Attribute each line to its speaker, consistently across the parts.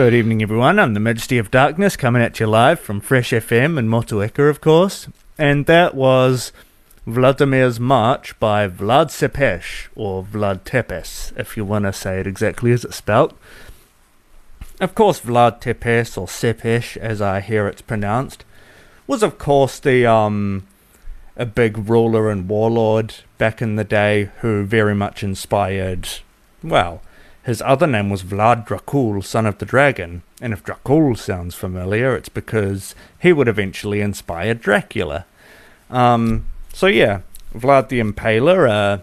Speaker 1: Good evening, everyone. I'm the Majesty of Darkness coming at you live from Fresh FM and Motueka, of course. And that was Vladimir's March by Vlad Tepes, or Vlad Tepes, if you want to say it exactly as it's spelt. Of course, Vlad Tepes, or Sepesh, as I hear it's pronounced, was of course the um a big ruler and warlord back in the day who very much inspired well his other name was Vlad Dracul, son of the dragon, and if Dracul sounds familiar, it's because he would eventually inspire Dracula. Um, so yeah, Vlad the Impaler, uh,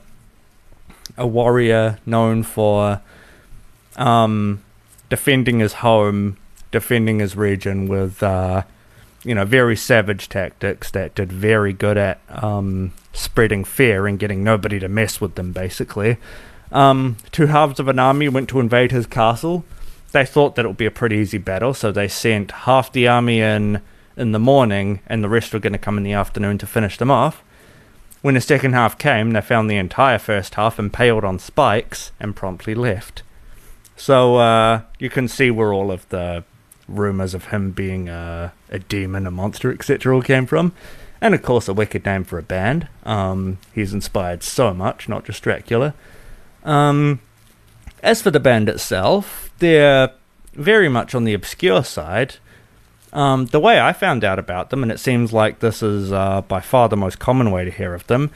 Speaker 1: a warrior known for um, defending his home, defending his region with, uh, you know, very savage tactics that did very good at um, spreading fear and getting nobody to mess with them, basically um, two halves of an army went to invade his castle. They thought that it would be a pretty easy battle, so they sent half the army in in the morning, and the rest were going to come in the afternoon to finish them off. When the second half came, they found the entire first half impaled on spikes and promptly left. So uh, you can see where all of the rumors of him being a, a demon, a monster, etc., all came from. And of course, a wicked name for a band. Um, he's inspired so much, not just Dracula. Um, as for the band itself, they're very much on the obscure side. Um, the way I found out about them, and it seems like this is uh, by far the most common way to hear of them,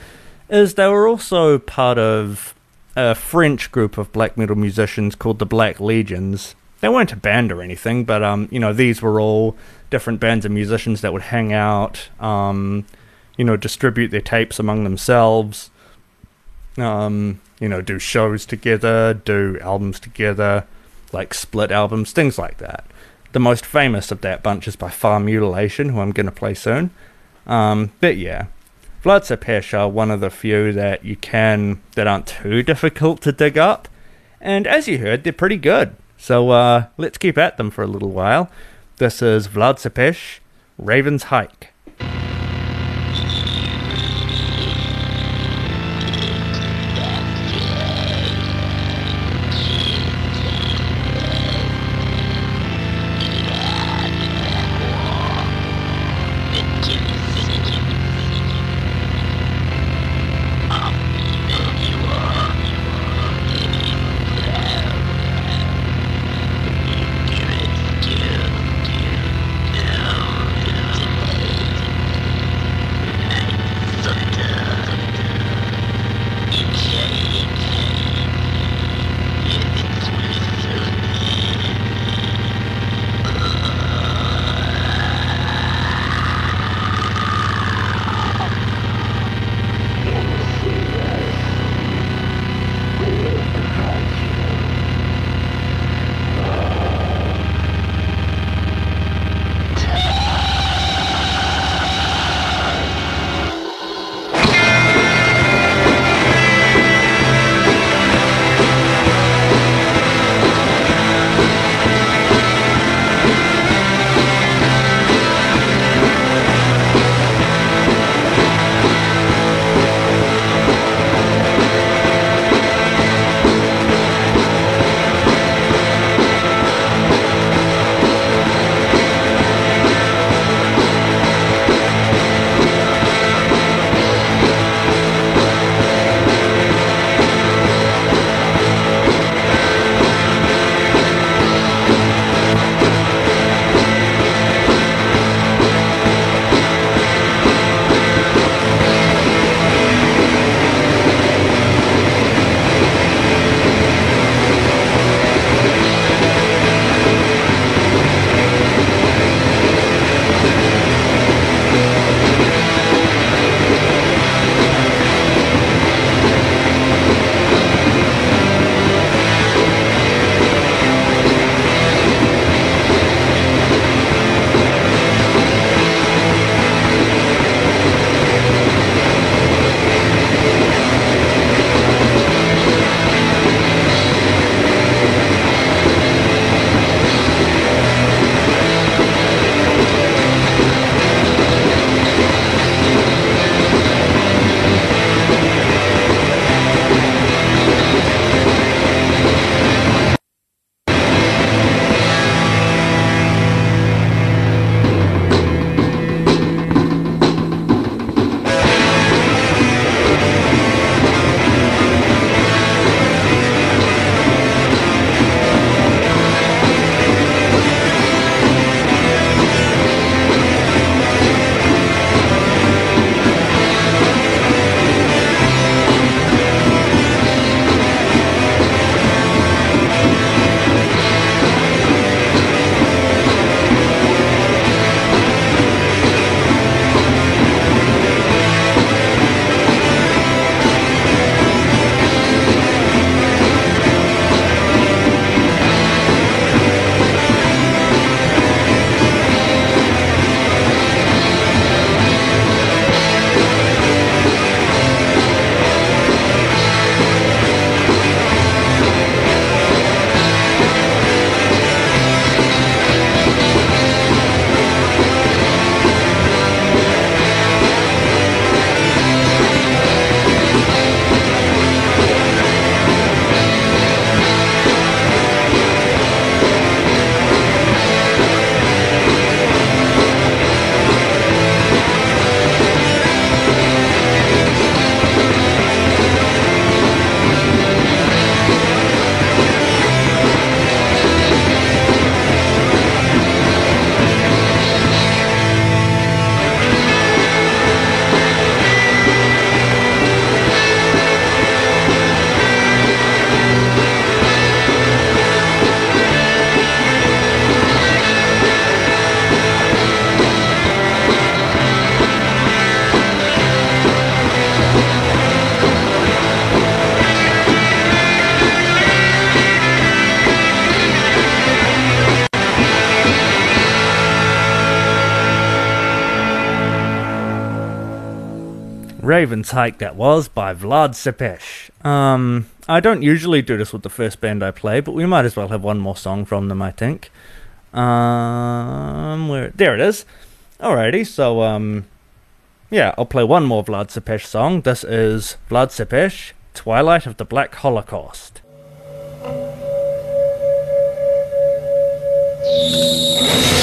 Speaker 1: is they were also part of a French group of black metal musicians called the Black Legions. They weren't a band or anything, but um, you know, these were all different bands of musicians that would hang out, um, you know, distribute their tapes among themselves. Um, you know, do shows together, do albums together, like split albums, things like that. The most famous of that bunch is by far Mutilation, who I'm going to play soon. Um, but yeah, Vlad Tepes are one of the few that you can, that aren't too difficult to dig up. And as you heard, they're pretty good. So uh, let's keep at them for a little while. This is Vlad Tepes, Raven's Hike. Raven's Hike that was by Vlad Sepesh. Um, I don't usually do this with the first band I play, but we might as well have one more song from them, I think. Um, where there it is. Alrighty, so um, yeah, I'll play one more Vlad Sepesh song. This is Vlad Sepesh, Twilight of the Black Holocaust.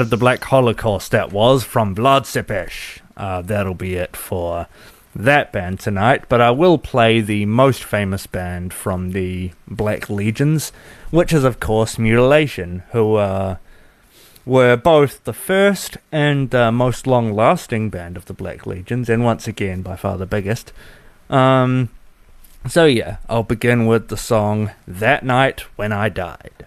Speaker 1: Of the Black Holocaust, that was from Vlad Uh, that'll be it for that band tonight, but I will play the most famous band from the Black Legions, which is, of course, Mutilation, who uh, were both the first and uh, most long lasting band of the Black Legions, and once again, by far the biggest. Um, so, yeah, I'll begin with the song That Night When I Died.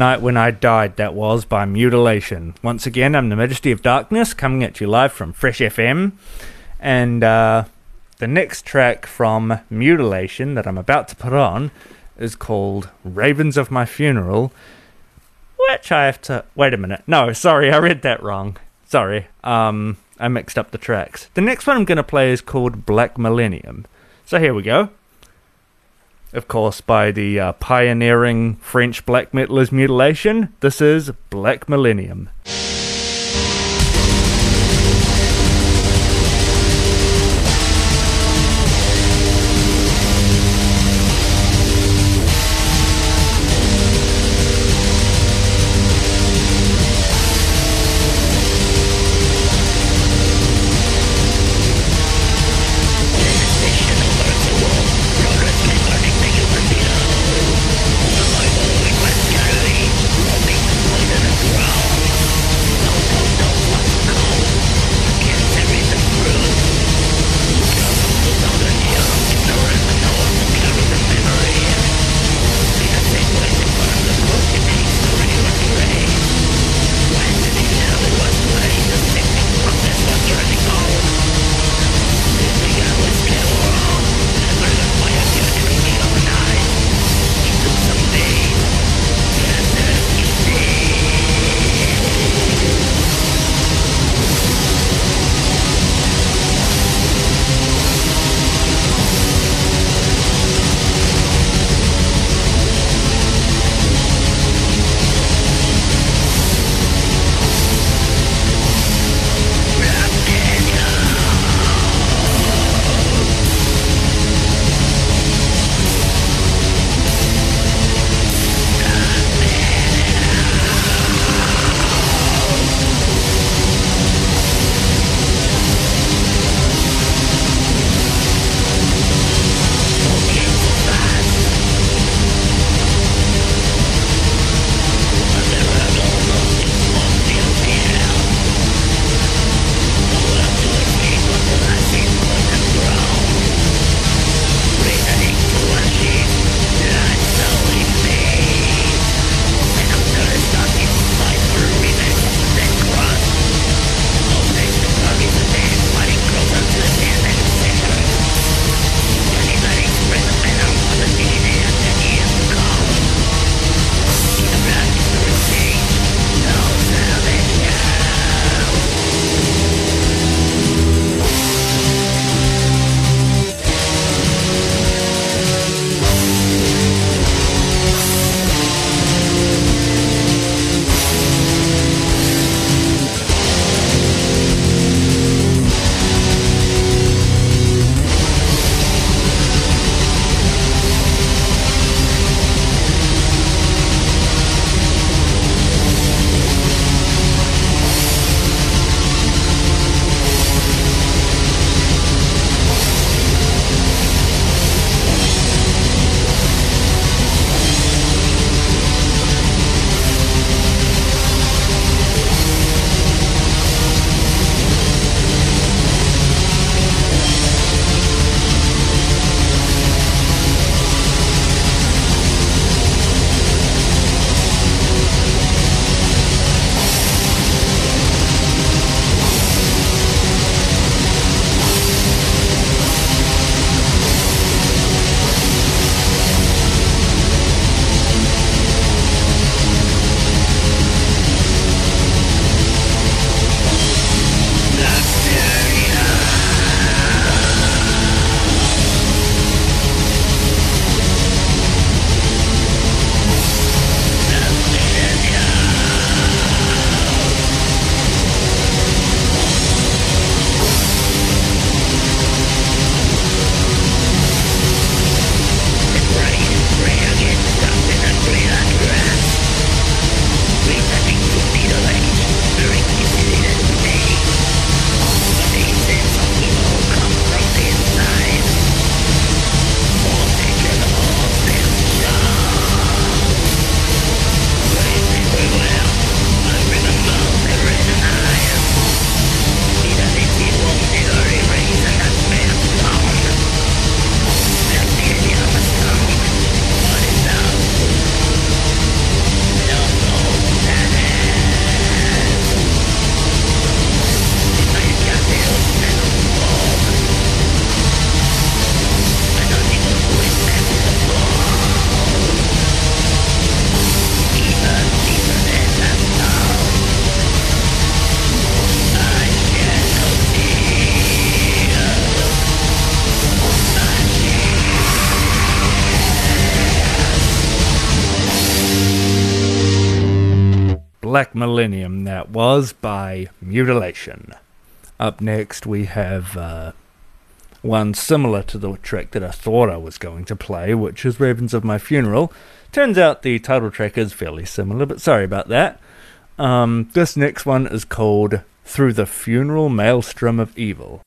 Speaker 1: Night when I died, that was by mutilation. Once again, I'm the Majesty of Darkness, coming at you live from Fresh FM. And uh, the next track from Mutilation that I'm about to put on is called Ravens of My Funeral, which I have to. Wait a minute. No, sorry, I read that wrong. Sorry. Um, I mixed up the tracks. The next one I'm going to play is called Black Millennium. So here we go of course, by the uh, pioneering French black metalers Mutilation. This is Black Millennium.
Speaker 2: Black Millennium, that was by Mutilation. Up next, we have uh, one similar to the track that I thought I was going to play, which is Ravens of My Funeral. Turns out the title track is fairly similar, but sorry about that. Um, this next one is called Through the Funeral Maelstrom of Evil.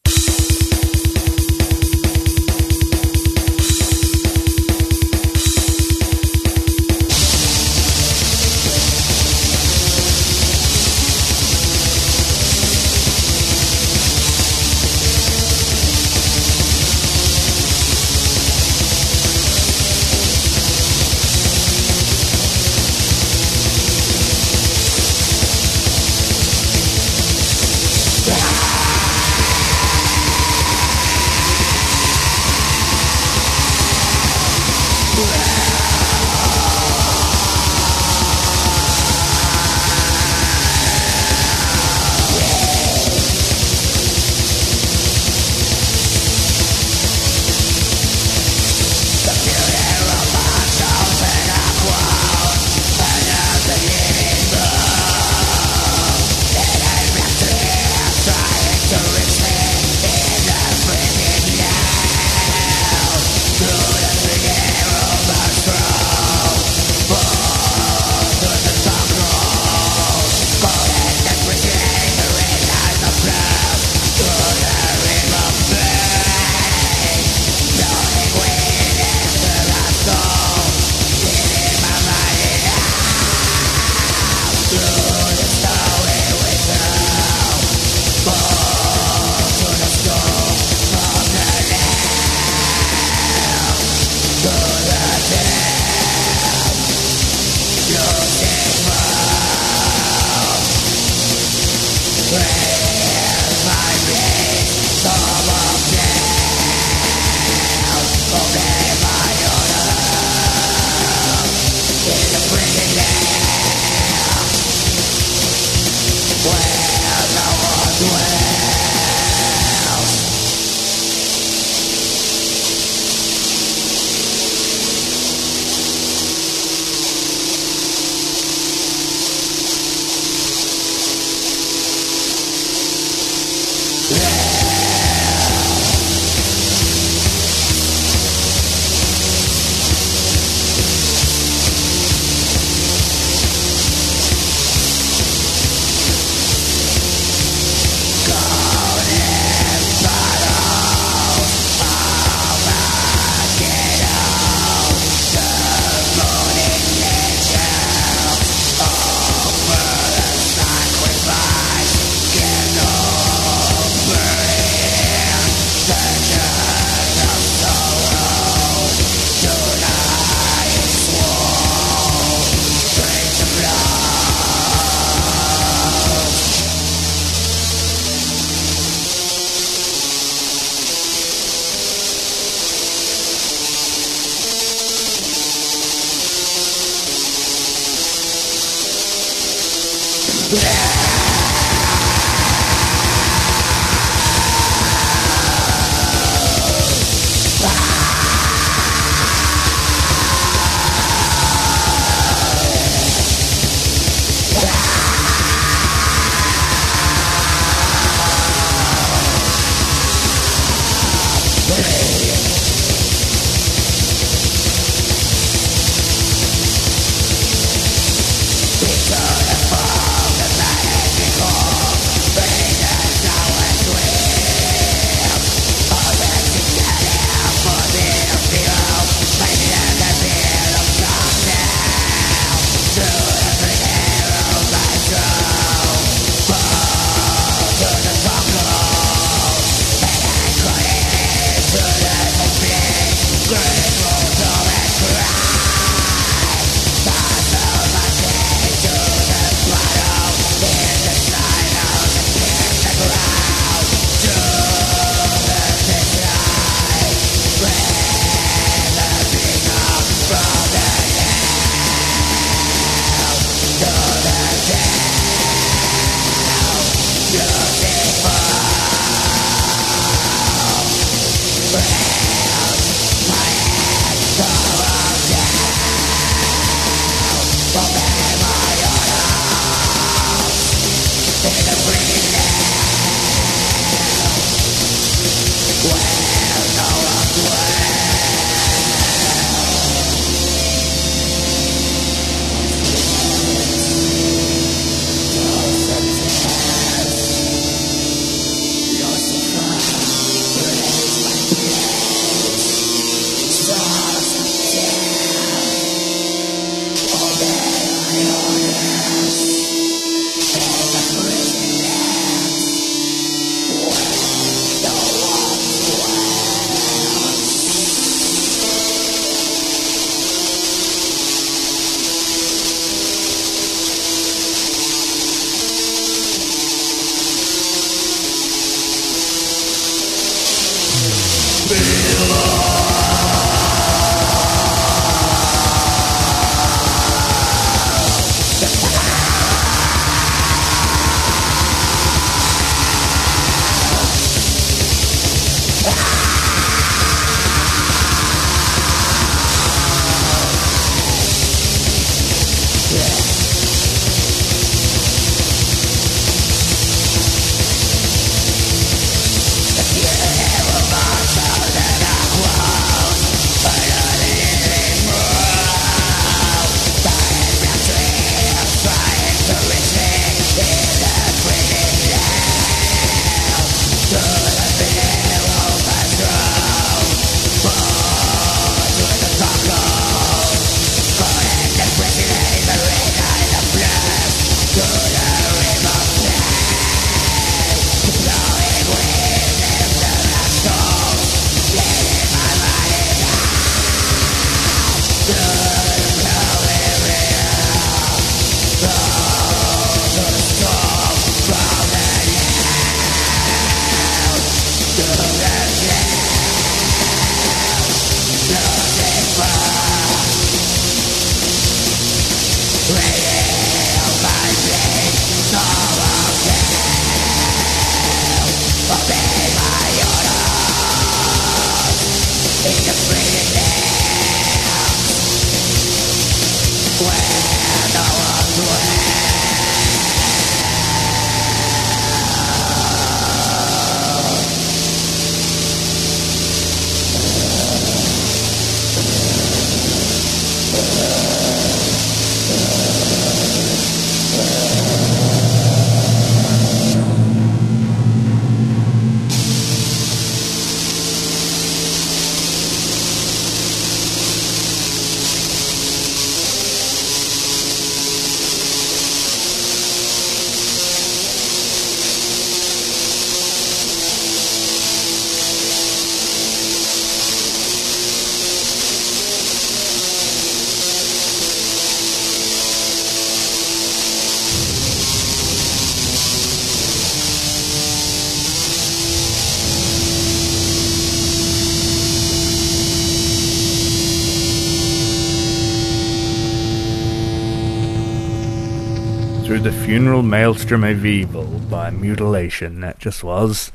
Speaker 1: Funeral maelstrom of evil by mutilation. That just was.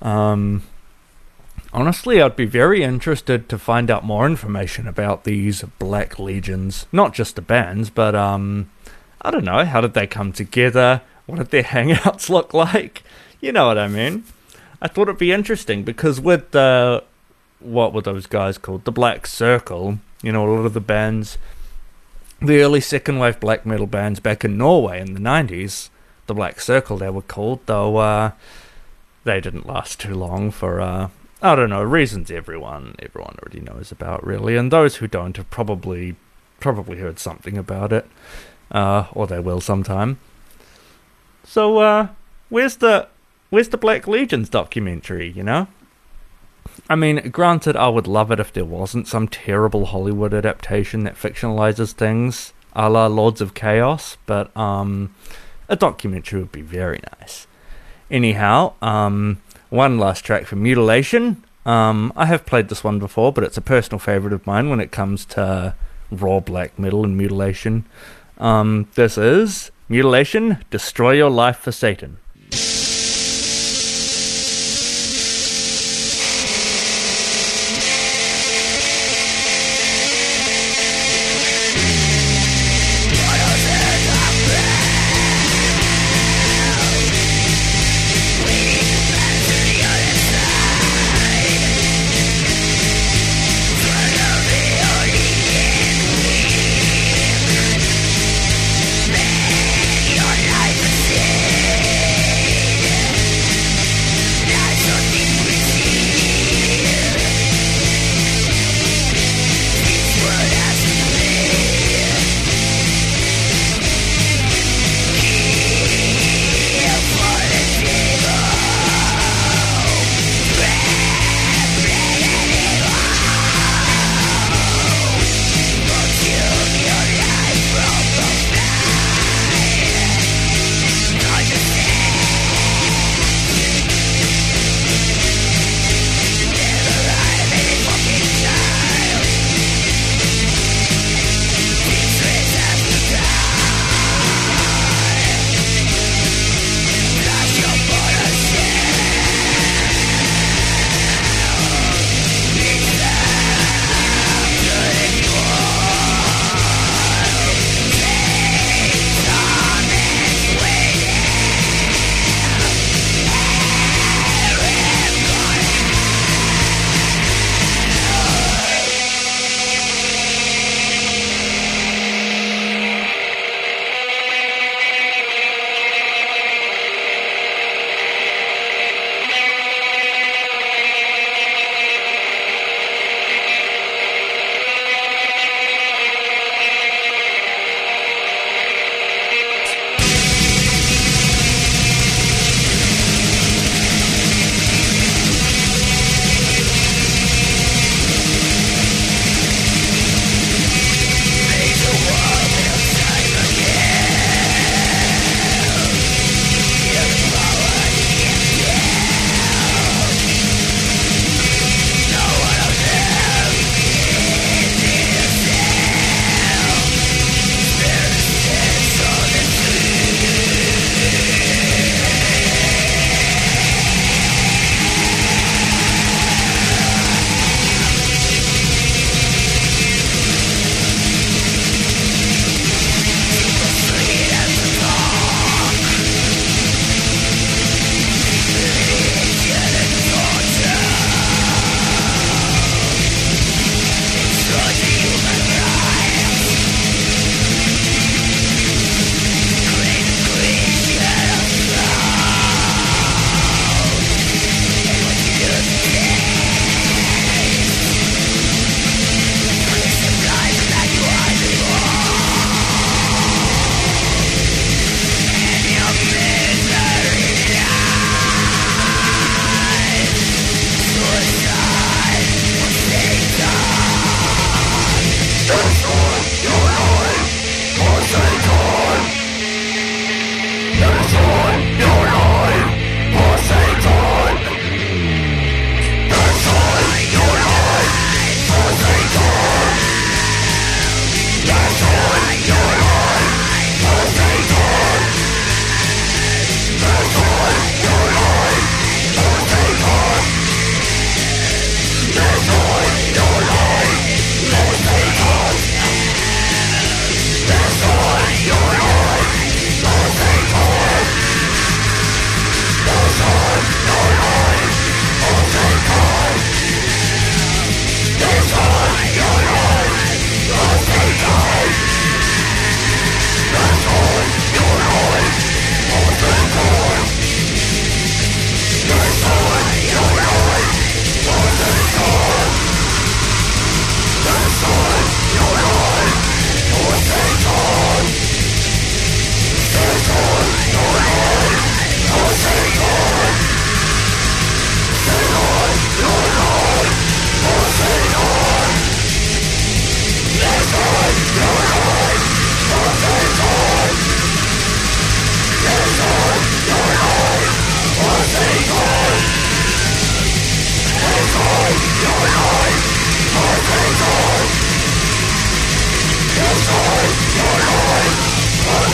Speaker 1: Um, honestly, I'd be very interested to find out more information about these Black Legions. Not just the bands, but um, I don't know. How did they come together? What did their hangouts look like? You know what I mean. I thought it'd be interesting because with the what were those guys called? The Black Circle. You know, a lot of the bands the early second wave black metal bands back in Norway in the 90s, the Black Circle they were called, though uh, they didn't last too long for, uh, I don't know, reasons everyone everyone already knows about, really, and those who don't have probably probably heard something about it, uh, or they will sometime. So, uh, where's the where's the Black Legions documentary, you know? I mean, granted, I would love it if there wasn't some terrible Hollywood adaptation that fictionalizes things, a la Lords of Chaos, but um, a documentary would be very nice. Anyhow, um, one last track for Mutilation. Um, I have played this one before, but it's a personal favorite of mine when it comes to raw black metal and mutilation. Um, this is Mutilation Destroy Your Life for Satan.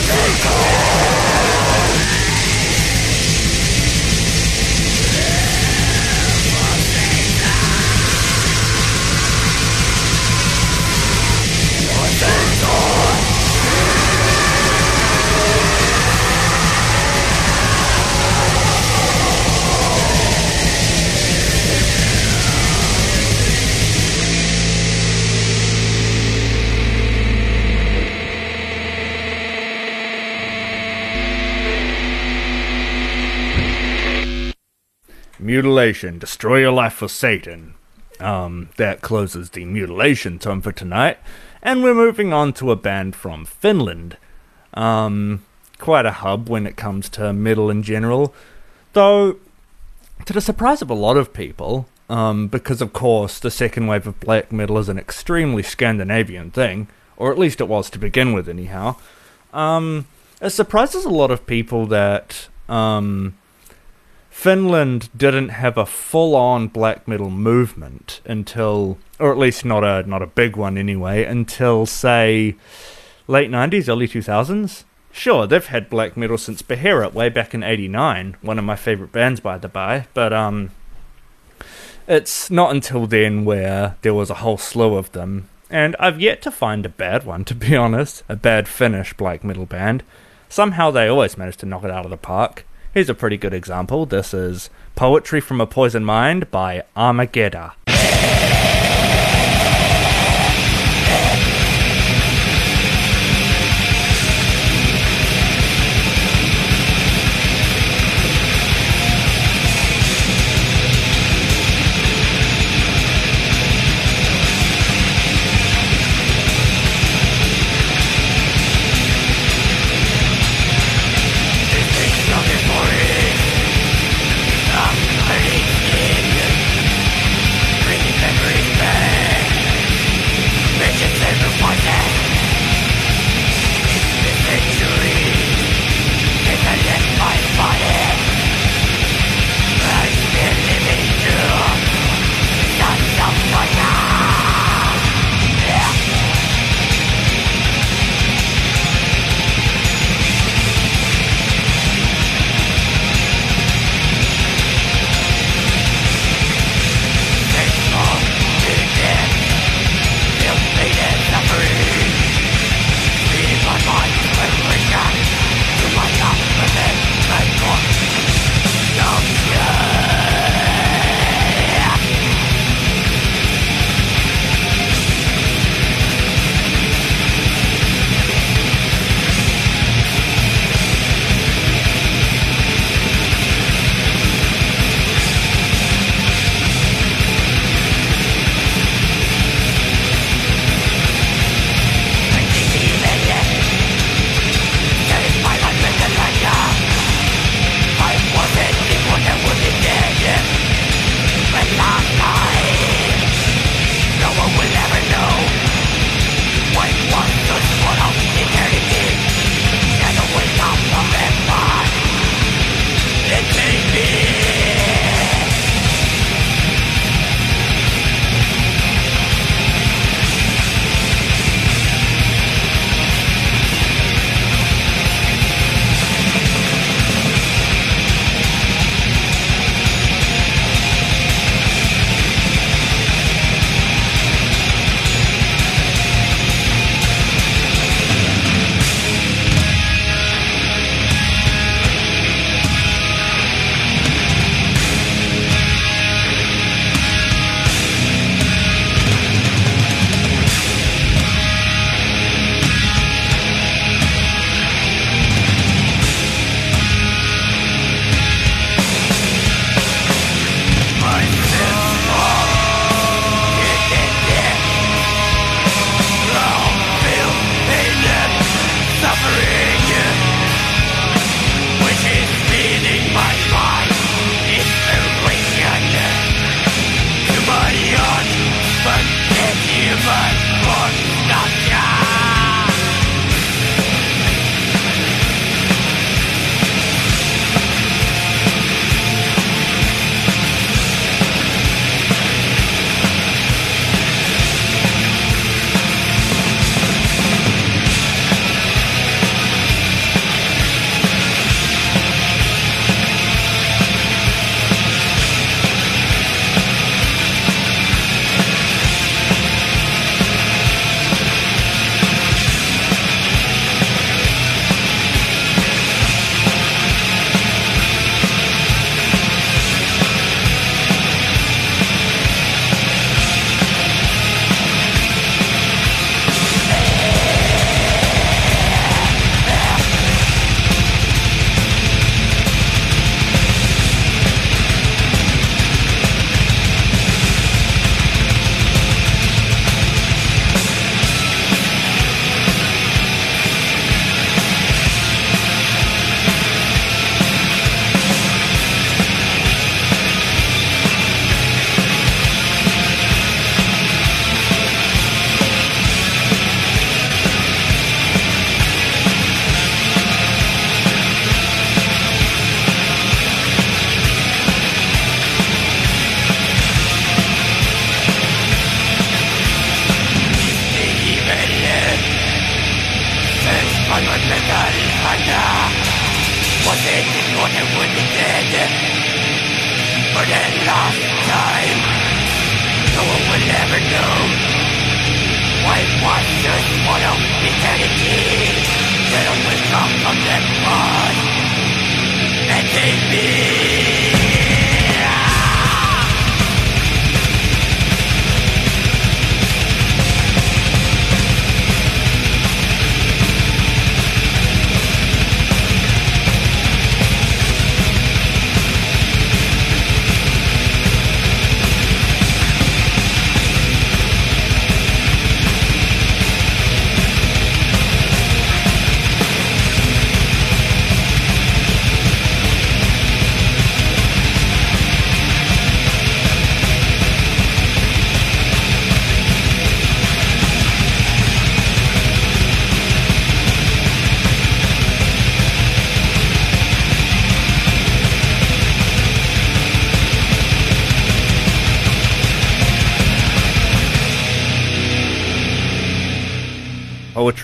Speaker 3: Take
Speaker 1: Mutilation, Destroy Your Life for Satan. Um, that closes the mutilation tone for tonight. And we're moving on to a band from Finland. Um, quite a hub when it comes to metal in general. Though, to the surprise of a lot of people, um, because of course the second wave of black metal is an extremely Scandinavian thing, or at least it was to begin with, anyhow. Um, it surprises a lot of people that um, Finland didn't have a full-on black metal movement until, or at least not a not a big one anyway, until say late '90s, early 2000s. Sure, they've had black metal since Beherit way back in '89, one of my favorite bands by the by, but um, it's not until then where there was a whole slew of them, and I've yet to find a bad one, to be honest, a bad Finnish black metal band. Somehow they always manage to knock it out of the park. Here's a pretty good example. This is Poetry from a Poisoned Mind by Armageddon.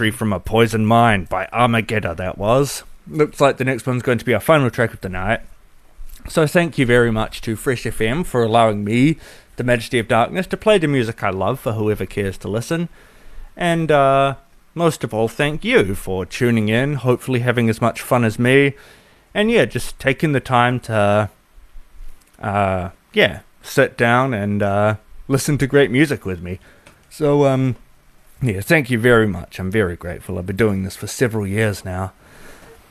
Speaker 1: Poetry from a Poison Mind by Armageddon, that was. Looks like the next one's going to be our final track of the night. So thank you very much to Fresh FM for allowing me, the Majesty of Darkness, to play the music I love for whoever cares to listen. And uh, most of all, thank you for tuning in, hopefully having as much fun as me. And yeah, just taking the time to, uh, yeah, sit down and uh, listen to great music with me. So, um, yeah, thank you very much. I'm very grateful. I've been doing this for several years now.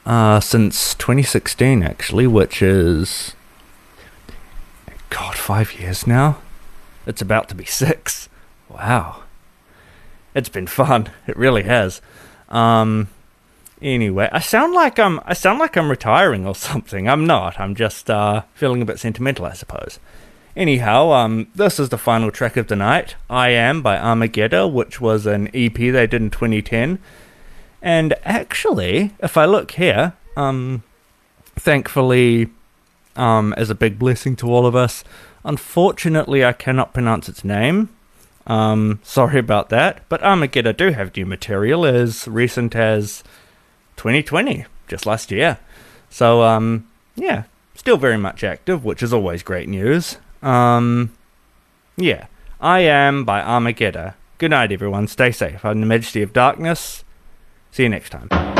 Speaker 1: Uh, since 2016, actually, which is. God, five years now? It's about to be six. Wow. It's been fun. It really has. Um. Anyway, I sound like I'm I sound like I'm retiring or something. I'm not. I'm just uh, feeling a bit sentimental, I suppose. Anyhow, um, this is the final track of the night. I Am by Armageddon, which was an EP they did in 2010. And actually, if I look here, um, thankfully, um, as a big blessing to all of us, unfortunately, I cannot pronounce its name. Um, sorry about that. But Armageddon do have new material as recent as 2020, just last year. So, um, yeah, still very much active, which is always great news. Um, yeah. I Am by Armageddon. Good night, everyone. Stay safe. I'm the Majesty of Darkness. See you next time.